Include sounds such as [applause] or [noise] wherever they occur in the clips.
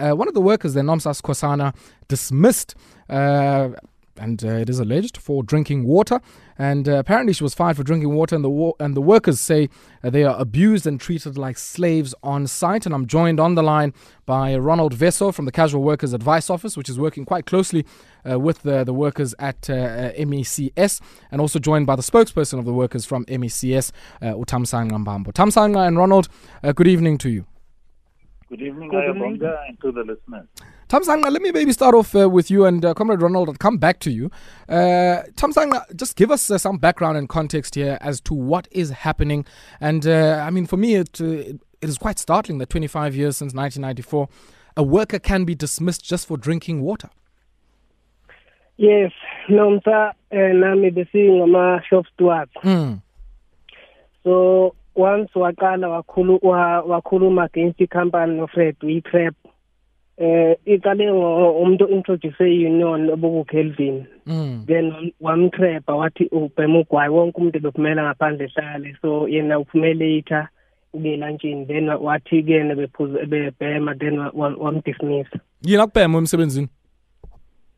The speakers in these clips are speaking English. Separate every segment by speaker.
Speaker 1: uh, one of the workers there, Nomsas Kosana, dismissed. Uh, and uh, it is alleged for drinking water. And uh, apparently, she was fired for drinking water. And the wa- and the workers say uh, they are abused and treated like slaves on site. And I'm joined on the line by Ronald Wesso from the Casual Workers Advice Office, which is working quite closely uh, with the, the workers at uh, uh, MECS, and also joined by the spokesperson of the workers from MECS, uh, Utamsanga Mbambo. Thamsanqa and Ronald, good evening to you.
Speaker 2: Good evening, Ayabonga, and to the listeners.
Speaker 1: Thamsanqa, let me maybe start off uh, with you and uh, Comrade Ronald. I'll come back to you. Uh, Thamsanqa, just give us uh, some background and context here as to what is happening. And uh, I mean, for me, it, uh, it is quite startling that 25 years since 1994, a worker can be dismissed just for drinking water.
Speaker 3: Yes, nomsa nami besingama-shop stewards.
Speaker 1: Mm.
Speaker 3: So once waqala wakhulu wakhuluma against i-company nofred uyi-crap eh iqale umuntu introduce i-union obuku-kelvin.
Speaker 1: Mm.
Speaker 3: then wamtrapha wathi ubhema ugwayi wonke umuntu bephumela ngaphandle ehlale. So yena uphume later kube lantshini then wathi-ke yena bephuze bebhema then wa- wa- wamdismissa.
Speaker 1: Yini akubhema emsebenzini?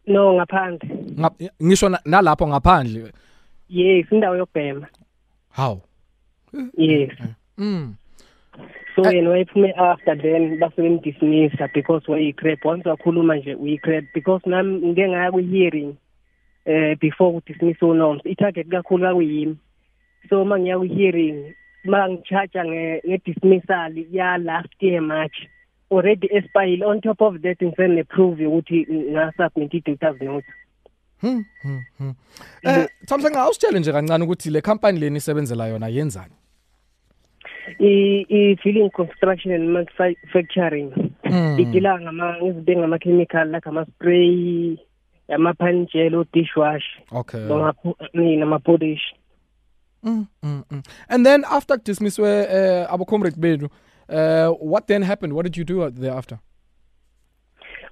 Speaker 3: No ngaphandle.
Speaker 1: Ngap- ngisho na- nalapho ngaphandle.
Speaker 3: Yes indawo yokubhema.
Speaker 1: How
Speaker 3: yes
Speaker 1: mm.
Speaker 3: so
Speaker 1: Eh.
Speaker 3: yena wayephume after then base bemdismissa because wayi-crap once wakhuluma nje uyi-crap because nami ngike ngaya kwi-hearing eh before kudismiss unoms i-target kakhulu kakuyimi so uma ngiya kwi-hearing uma ngi-charge nge-dismissal ya last year march already espayile on top of that ngisene-prove ukuthi ngasubmit i-data note
Speaker 1: Hmm, hmm, hmm. Eh Thamsanqa awusitshele nje kancane ukuthi le company leni isebenzela yona yenzani
Speaker 3: i-filling construction and manufacturing
Speaker 1: Mm.
Speaker 3: idila ngezinto engama-chemical like ama-spray ama-panigel o-dishwash
Speaker 1: Okay.
Speaker 3: nama-polish
Speaker 1: Mm, mm, mm. And then after dismisswe uh, abo comrade benu uh, what then happened what did you do thereafter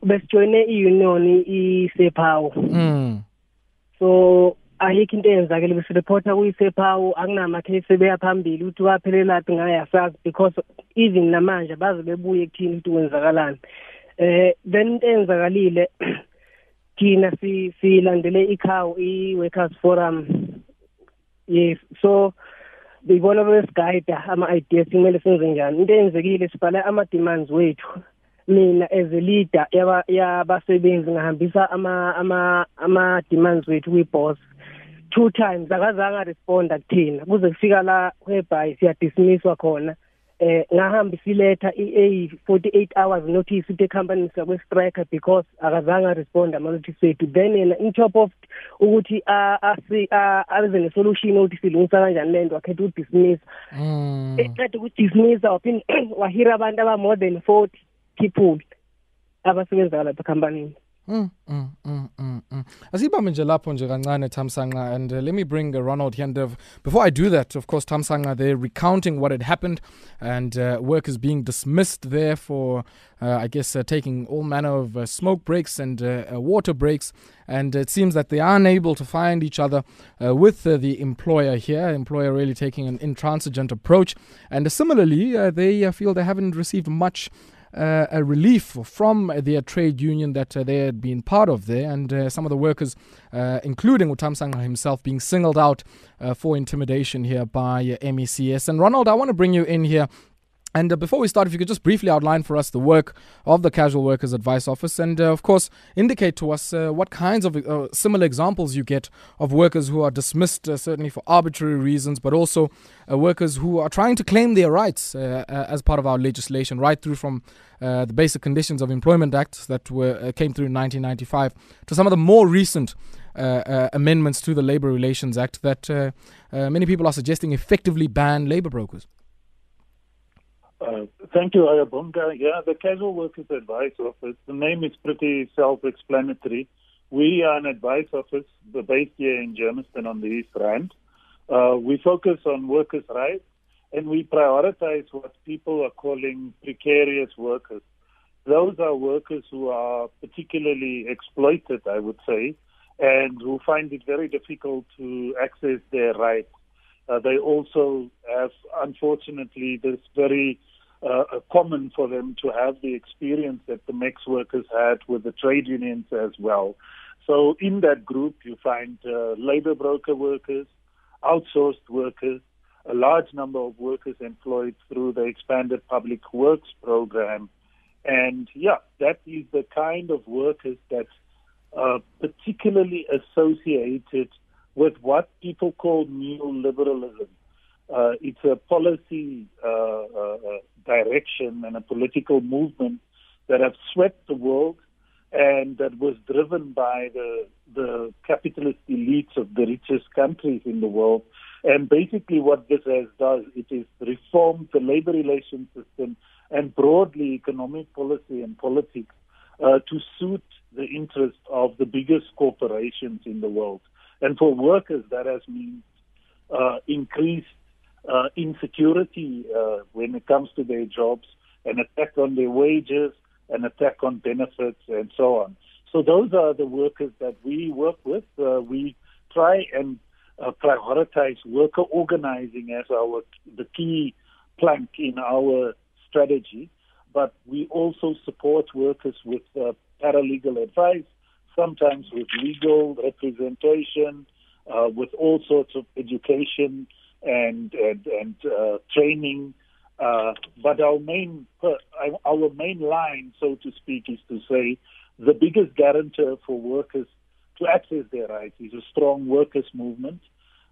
Speaker 3: besijoyine i-union isephawu
Speaker 1: mm.
Speaker 3: so ayikho into eyenzakele besireporta kuyisephawu akunamakhesi sebeya phambili ukuthi waphelelaphi ngaye asazi because even namanje baze bebuye kuthini ukuthi kwenzakalani. Eh then into eyenzakalile [clears throat] thina si silandele ikhawu i-workers forum. Yes so beyibona besigayida ama-ideas kumele senze njani? Into eyenzekile sibhale ama-demands wethu. mina as a leader yabasebenzi ngahambisa ama ama ama demands wethu kwi boss two times akazange responda kuthina. Kuze kufika la whereby siya dismisswa khona. Eh ngahamba siletha i 48 hours notice to the company sakwe strike because akazange responda ama notice wethu. Then yena in top of ukuthi asi aze ne solution ukuthi silungisa kanjani lento wakhetha u dismiss
Speaker 1: mm.
Speaker 3: eqeda ukuthi dismiss waphinde [clears throat] wahira abantu aba more than 40 people abasebenza lapha ekhampanini
Speaker 1: Mm, mm, mm, mm, mm. asiyibambe nje lapho nje kancane Thamsanqa and uh, let me bring uh, Ronald here and uh, before I do that of course Thamsanqa they're recounting what had happened and uh, workers being dismissed there for uh, I guess uh, taking all manner of uh, smoke breaks and water breaks and it seems that they are unable to find each other with the employer here employer really taking an intransigent approach and similarly they feel they haven't received much uh, a relief from their trade union that uh, they had been part of there, and uh, some of the workers, uh, including Utamsanga himself, being singled out uh, for intimidation here by MECS. And Ronald, I want to bring you in here. And uh, before we start, if you could just briefly outline for us the work of the Casual Workers Advice Office and, uh, of course, indicate to us uh, what kinds of uh, similar examples you get of workers who are dismissed, uh, certainly for arbitrary reasons, but also uh, workers who are trying to claim their rights as part of our legislation, right through from the Basic Conditions of Employment Act that were, came through in 1995 to some of the more recent uh, uh, amendments to the Labor Relations Act that uh, many people are suggesting effectively ban labor brokers.
Speaker 2: Uh, thank you, Ayabonga. Yeah, the Casual Workers Advice Office, the name is pretty self-explanatory. We are an advice office based here in Germiston on the East Rand. Uh, we focus on workers' rights and we prioritize what people are calling precarious workers. Those are workers who are particularly exploited, I would say, and who find it very difficult to access their rights. Uh, they also have, unfortunately, this very uh, common for them to have the experience that the MEX workers had with the trade unions as well. So in that group, you find uh, labor broker workers, outsourced workers, a large number of workers employed through the expanded public works program. And yeah, that is the kind of workers that uh, particularly associated with what people call neoliberalism. Uh, it's a policy uh, uh, uh, direction and a political movement that have swept the world and that was driven by the the capitalist elites of the richest countries in the world. And basically, what this has does it is reformed the labor relations system and broadly economic policy and politics uh, to suit the interests of the biggest corporations in the world. And for workers, that has meant uh, increased uh, insecurity uh, when it comes to their jobs, an attack on their wages, an attack on benefits, and so on. So those are the workers that we work with. Uh, we try and uh, prioritize worker organizing as our the key plank in our strategy, but we also support workers with uh, paralegal advice, sometimes with legal representation, uh, with all sorts of education and and, and uh, training. Uh, but our main our main line, so to speak, is to say the biggest guarantor for workers to access their rights is a strong workers' movement.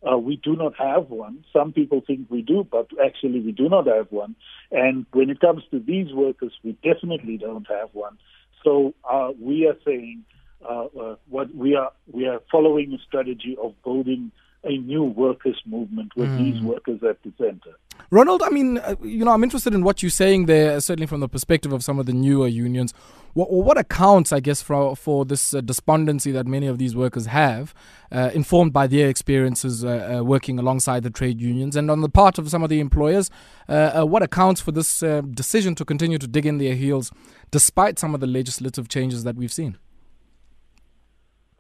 Speaker 2: Uh, we do not have one. Some people think we do, but actually we do not have one. And when it comes to these workers, we definitely don't have one. So uh, we are saying uh, uh what we are we are following a strategy of building a new workers' movement with mm. these workers at the center.
Speaker 1: Ronald, I mean, uh, you know, I'm interested in what you're saying there, certainly from the perspective of some of the newer unions. What, what accounts, I guess, for, for this uh, despondency that many of these workers have, uh, informed by their experiences uh, uh, working alongside the trade unions? And on the part of some of the employers, uh, what accounts for this decision to continue to dig in their heels despite some of the legislative changes that we've seen?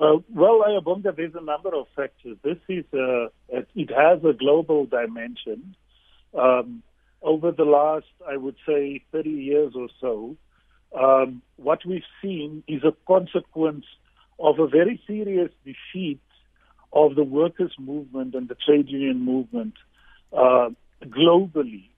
Speaker 2: Uh, well, Ayabonga, there's a number of factors. This is a, it has a global dimension. Um, over the last, I would say, 30 years or so, um, what we've seen is a consequence of a very serious defeat of the workers' movement and the trade union movement uh, globally.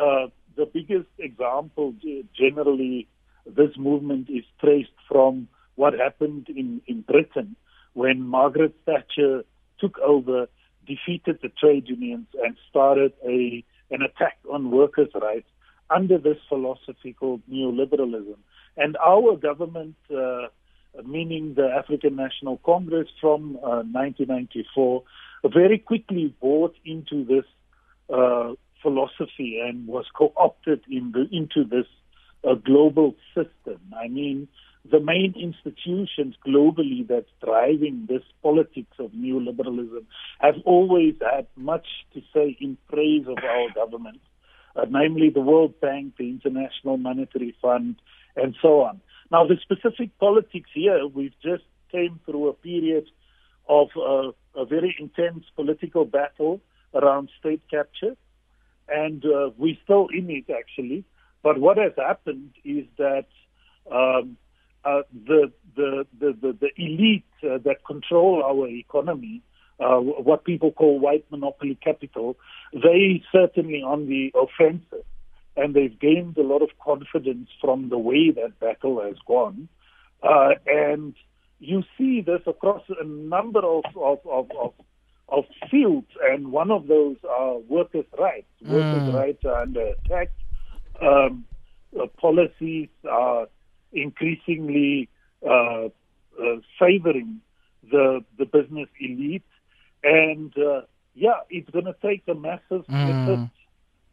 Speaker 2: Uh, the biggest example, generally, this movement is traced from what happened in, in Britain when Margaret Thatcher took over, defeated the trade unions, and started a an attack on workers' rights under this philosophy called neoliberalism. And our government, uh, meaning the African National Congress from uh, 1994, very quickly bought into this uh, philosophy and was co-opted in the, into this uh, global system. I mean, the main institutions globally that's driving this politics of neoliberalism have always had much to say in praise of our government, uh, namely the World Bank, the International Monetary Fund, and so on. Now, the specific politics here, we've just came through a period of uh, a very intense political battle around state capture, and uh, we're still in it actually. But what has happened is that um, uh, the, the, the, the, elite uh, that control our economy, uh, what people call white monopoly capital, they certainly on the offensive. And they've gained a lot of confidence from the way that battle has gone. Uh, and you see this across a number of, of, of, of, of fields, and one of those are workers' rights. Mm. Workers' rights are under attack. Um, uh, policies are increasingly uh, uh, favoring the the business elite, and uh, yeah, it's going to take a massive mm. effort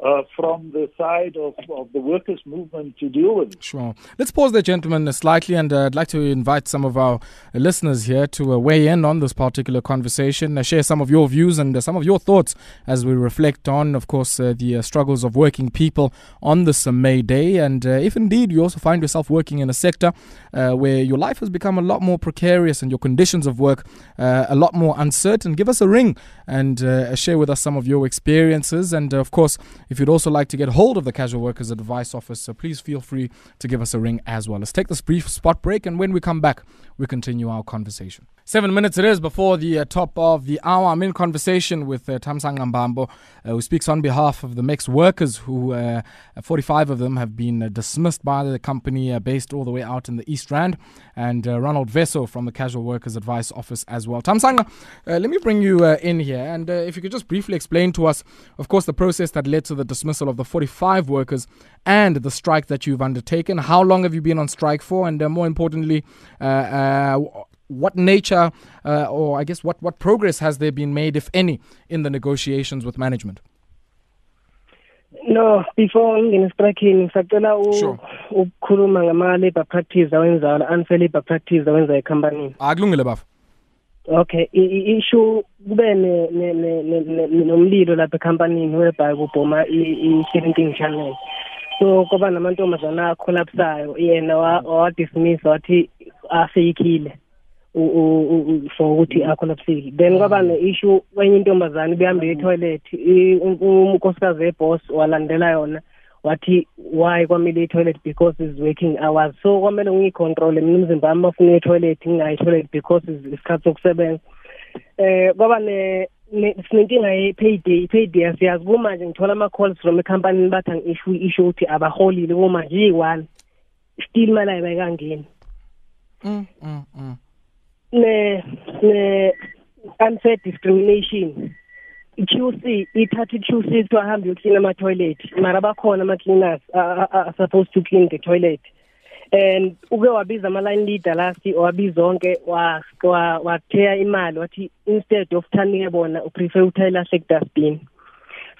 Speaker 2: uh, from the side of, of the workers' movement to deal with it.
Speaker 1: Sure. Let's pause there, gentlemen, slightly, and uh, I'd like to invite some of our listeners here to uh, weigh in on this particular conversation, uh, share some of your views and uh, some of your thoughts as we reflect on, of course, uh, the struggles of working people on this May Day. And if indeed you also find yourself working in a sector where your life has become a lot more precarious and your conditions of work a lot more uncertain, give us a ring and share with us some of your experiences. And of course, If you'd also like to get hold of the Casual Workers Advice Office, so please feel free to give us a ring as well. Let's take this brief spot break, and when we come back, we continue our conversation. Seven minutes it is before the uh, top of the hour. I'm in conversation with uh, Thamsanqa Mbambo, uh, who speaks on behalf of the MEX workers, who uh, 45 of them have been uh, dismissed by the company uh, based all the way out in the East Rand, and uh, Ronald Wesso from the Casual Workers Advice Office as well. Thamsanqa, uh, let me bring you uh, in here, and uh, if you could just briefly explain to us, of course, the process that led to the dismissal of the 45 workers and the strike that you've undertaken. How long have you been on strike for, and more importantly, what nature uh, or I guess what, what progress has there been made, if any, in the negotiations with management?
Speaker 3: No, before strikini ngisacela ukukhuluma ngama-labour practice awenzayo unfair labour practice awenza ekhampanini
Speaker 1: akulungile bafa
Speaker 3: okay i-issue kube nomlilo lapha ekhampanini whereby kubhoma i-shrinking channel. So kwaba namantombazana akholapsayo yena wawadismissa wathi aseyikhile for ukuthi akholapsile then kwaba ne-issue kwenye intombazane ibihambe etoilet unkosikazi weboss walandela yona wathi why kwamele i-toilet? Because is working hours. So kwamele ngiyicontrole mina umzimba wami bafuna i-toilet ngingayi toilet because isikhathi sokusebenza. Eh kwaba ne sinenkinga ye-payday i-payday siyazi kumanje ngithola ama-calls from ekhampanini bathi angi-issue isho ukuthi abaholile kumanje iyi-one still imali ayibekangeni mm, mm, mm. ne ne unfair discrimination. i-QC ithatha i-QC kuthiwa ahambe yokuclean ama-toilet. Mara bakhona ama-cleaners are supposed to clean the toilet. And uke wabiza ama-line leader last wabiza onke watheya imali wathi instead of thanike bona uprefer uthayelahle ku-dustbin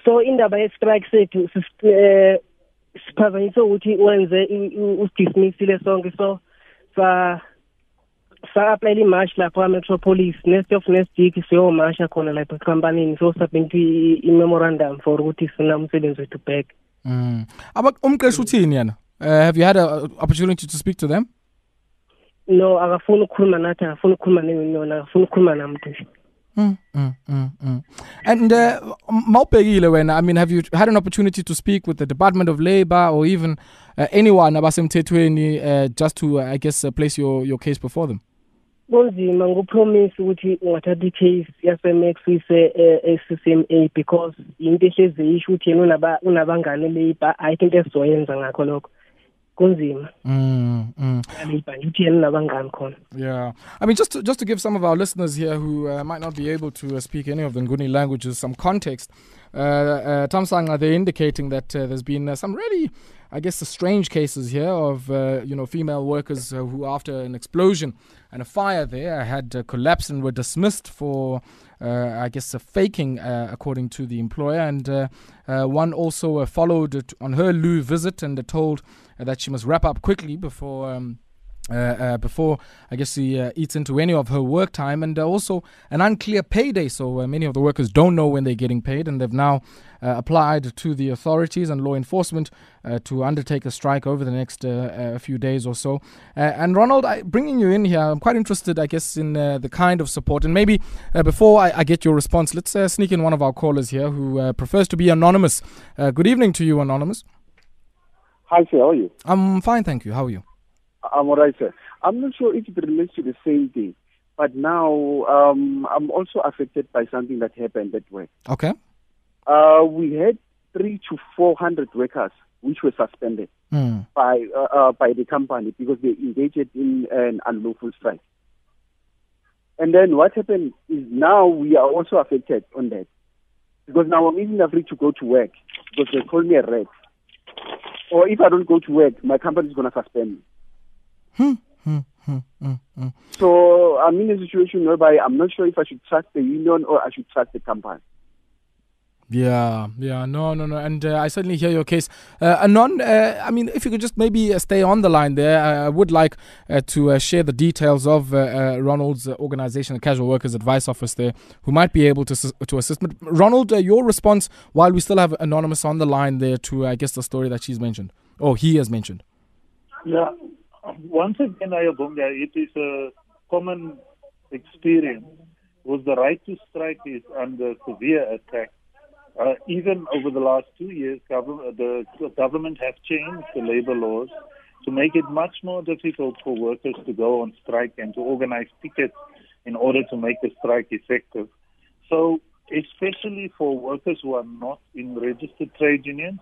Speaker 3: so indaba ye-strike sethu eh, siphazanyiswe ukuthi wenze usidismissile sonke. So sa sa-aplayela imashi lapho ka-metropolis next of next week siyomasha khona lapho ekampanini siyosubmit i-memorandum for ukuthi umsebenzi wethu back.
Speaker 1: Mm. umqeshi uthini yena? Uh, have you had an opportunity to speak to them?
Speaker 3: No akafuni ukukhuluma nathi akafuni ukukhuluma nona akafuni ukukhuluma namntu
Speaker 1: Mm, mm, mm, mm. And uh, mawubhekile wena I mean have you had an opportunity to speak with the Department of Labor or even uh, anyone abasemthethweni uh, just to uh, I guess uh, place your your case before them
Speaker 3: kunzima ngupromise ukuthi ungathatha i-case yasemex uyise e-ccma because into ehlezi isho ukuthi yena unabangane labor ayikho into esizoyenza ngakho lokho. Kunzima mm, mm. unabangani khona
Speaker 1: yeah i mean just to, just to give some of our listeners here who uh, might not be able to uh, speak any of the nguni languages some context uh, uh, they're indicating that uh, there's been uh, some really I guess the strange cases here of uh, you know female workers uh, who, after an explosion and a fire there, had uh, collapsed and were dismissed for, uh, I guess, a faking, uh, according to the employer. And uh, one also followed on her loo visit and told Uh, that she must wrap up quickly before. Um, uh, uh, before I guess she uh, eats into any of her work time, and uh, also an unclear payday. So uh, many of the workers don't know when they're getting paid, and they've now applied to the authorities and law enforcement to undertake a strike over the next few days or so. and Ronald, I, bringing you in here, I'm quite interested, I guess, in the kind of support. And maybe before I, I, get your response, let's sneak in one of our callers here who prefers to be anonymous. good evening to you, anonymous.
Speaker 4: Hi, sir. How are you?
Speaker 1: I'm fine, thank you. How are you?
Speaker 4: I'm all right, sir. I'm not sure if it relates to the same thing, but now um, I'm also affected by something that happened at work.
Speaker 1: Okay.
Speaker 4: Uh, we had three to four hundred workers which were suspended mm. by uh, uh, by the company because they engaged in an unlawful strike. And then what happened is now we are also affected on that because now I'm even afraid to go to work because they call me a rat. Or if I don't go to work, my company is going to suspend me. Hmm, hmm, hmm, so I'm in a situation whereby I'm not sure if I should trust the union or I should trust the company.
Speaker 1: Yeah, yeah, no, no, no, and uh, I certainly hear your case. Uh, Anon, uh, I mean, if you could just maybe uh, stay on the line there, I would like uh, to uh, share the details of Ronald's organization, the Casual Workers Advice Office there, who might be able to to assist. But Ronald, your response while we still have Anonymous on the line there to, I guess, the story that she's mentioned, or he has mentioned.
Speaker 2: Yeah, once again, Ayabonga, it is a common experience. Was the right to strike is under severe attack uh, even over the last two years, government, the government have changed the labor laws to make it much more difficult for workers to go on strike and to organize pickets in order to make the strike effective. So, especially for workers who are not in registered trade unions,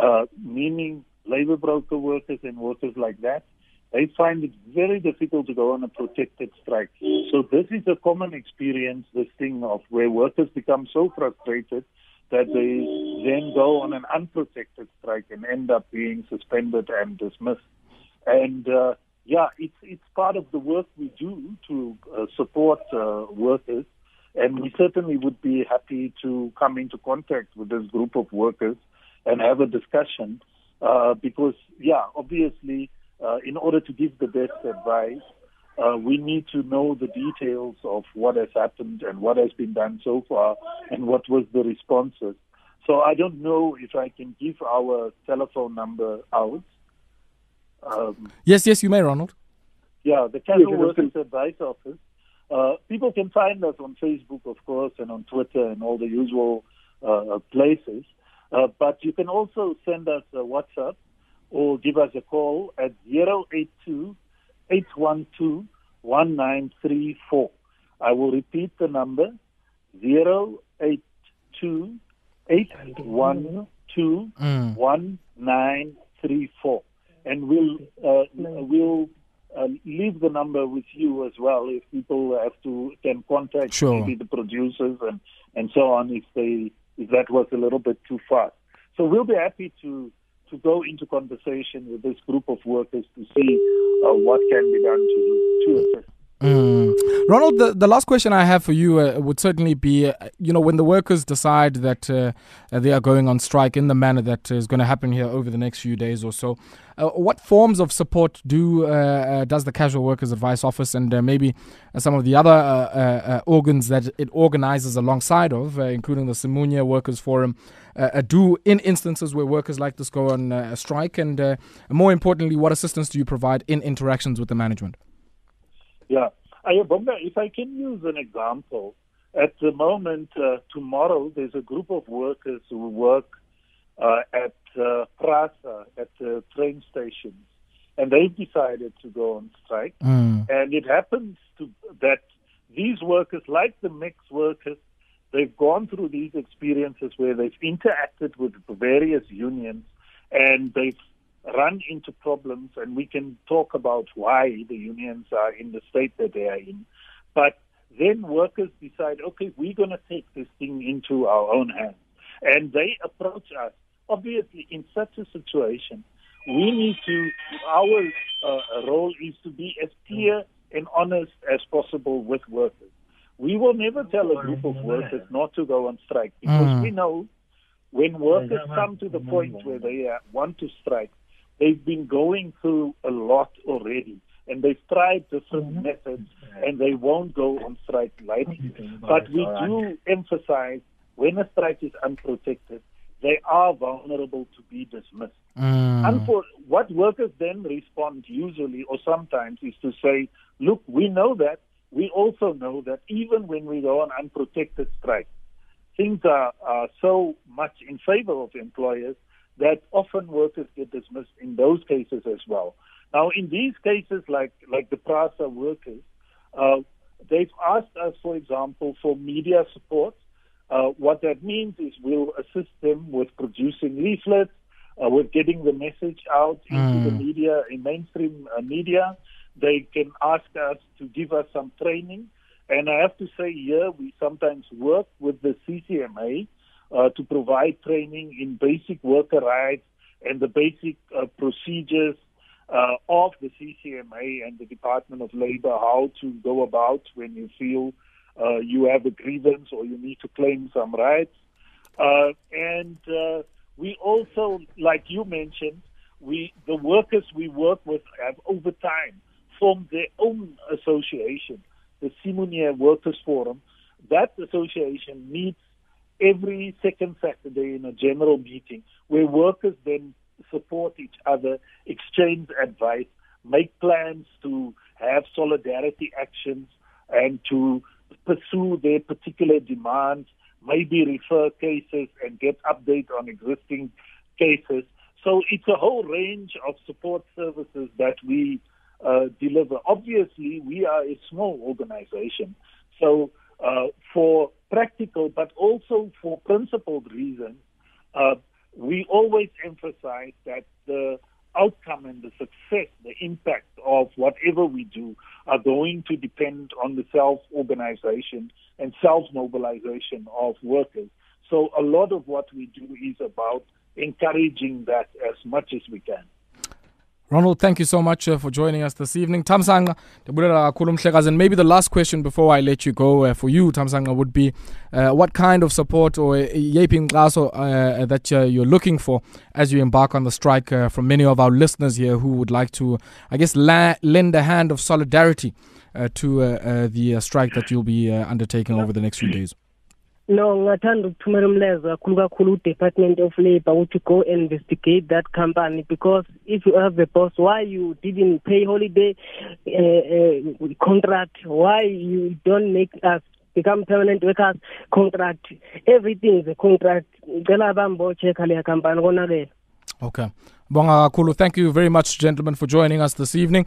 Speaker 2: uh, meaning labor broker workers and workers like that, they find it very difficult to go on a protected strike. So this is a common experience, this thing of where workers become so frustrated that they then go on an unprotected strike and end up being suspended and dismissed. And uh, yeah, it's it's part of the work we do to uh, support uh, workers, and we certainly would be happy to come into contact with this group of workers and have a discussion. Uh, because yeah, obviously, uh, in order to give the best advice, uh, we need to know the details of what has happened and what has been done so far and what was the responses. So I don't know if I can give our telephone number out.
Speaker 1: Um, yes, yes, you may, Ronald.
Speaker 2: Yeah, the Casual Workers Advice Office. Uh, people can find us on Facebook, of course, and on Twitter and all the usual uh, places. Uh, but you can also send us a WhatsApp or give us a call at 082 812 1934. I will repeat the number 082 812 1934. And we'll, uh, we'll uh, leave the number with you as well if people have to can contact sure. maybe the producers and, and so on if they if that was a little bit too fast. So we'll be happy to to go into conversation with this group of workers to see uh, what can be done to, to assist.
Speaker 1: Mm. Ronald, the, the last question I have for you uh, would certainly be uh, you know, when the workers decide that uh, they are going on strike in the manner that is going to happen here over the next few days or so, uh, what forms of support do uh, uh, does the Casual Workers Advice Office and maybe some of the other organs that it organizes alongside of, including the Simunye Workers Forum, do in instances where workers like this go on a strike? And more importantly, what assistance do you provide in interactions with the management?
Speaker 2: Yeah. Ayabonga, if I can use an example, at the moment, uh, tomorrow, there's a group of workers who work uh, at uh, Prasa, at the train stations, and they've decided to go on strike. Mm. And it happens to, that these workers, like the mixed workers, they've gone through these experiences where they've interacted with various unions and they've run into problems, and we can talk about why the unions are in the state that they are in. But then workers decide, okay, we're going to take this thing into our own hands. And they approach us. Obviously, in such a situation, we need to, our uh, role is to be as clear and honest as possible with workers. We will never tell a group of workers not to go on strike because mm. we know when workers come to the point where they uh, want to strike, they've been going through a lot already and they've tried different mm-hmm. methods and they won't go on strike lightly. But we do emphasize when a strike is unprotected, they are vulnerable to be dismissed. Mm. And for what workers then respond usually or sometimes is to say, look, we know that. We also know that even when we go on unprotected strike, things are, are so much in favor of employers that often workers get dismissed in those cases as well. Now, in these cases, like like the PRASA workers, uh, they've asked us, for example, for media support. Uh, what that means is we'll assist them with producing leaflets, uh, with getting the message out into mm. the media, in mainstream uh, media. They can ask us to give us some training. And I have to say here, we sometimes work with the CCMA uh, to provide training in basic worker rights and the basic uh, procedures uh, of the CCMA and the Department of Labor, how to go about when you feel uh, you have a grievance or you need to claim some rights. Uh, and uh, we also, like you mentioned, we the workers we work with have over time formed their own association, the Simunye Workers Forum. That association meets every second Saturday in a general meeting where workers then support each other, exchange advice, make plans to have solidarity actions and to pursue their particular demands, maybe refer cases and get update on existing cases. So it's a whole range of support services that we uh, deliver. Obviously, we are a small organization. So uh, for practical but also for principled reasons, uh, we always emphasize that the outcome and the success, the impact of whatever we do are going to depend on the self-organization and self-mobilization of workers. So a lot of what we do is about encouraging that as much as we can.
Speaker 1: Ronald, thank you so much uh, for joining us this evening. Thamsanqa, and maybe the last question before I let you go uh, for you, Thamsanqa, would be uh, what kind of support or uh, yaping uh, that uh, you're looking for as you embark on the strike uh, from many of our listeners here who would like to, I guess, la- lend a hand of solidarity to the strike that you'll be undertaking over the next few days.
Speaker 3: No ngathanda ukuthumela umlezo kakhulu kakhulu u-department of labour ukuthi go investigate that company because if you have a boss why you didn't pay holiday uh, uh, contract? Why you don't make us become permanent workers? Contract everything is a contract. Ngicela bambo-check-a leya company konakele.
Speaker 1: Okay. Bonga kakhulu. Thank you very much gentlemen for joining us this evening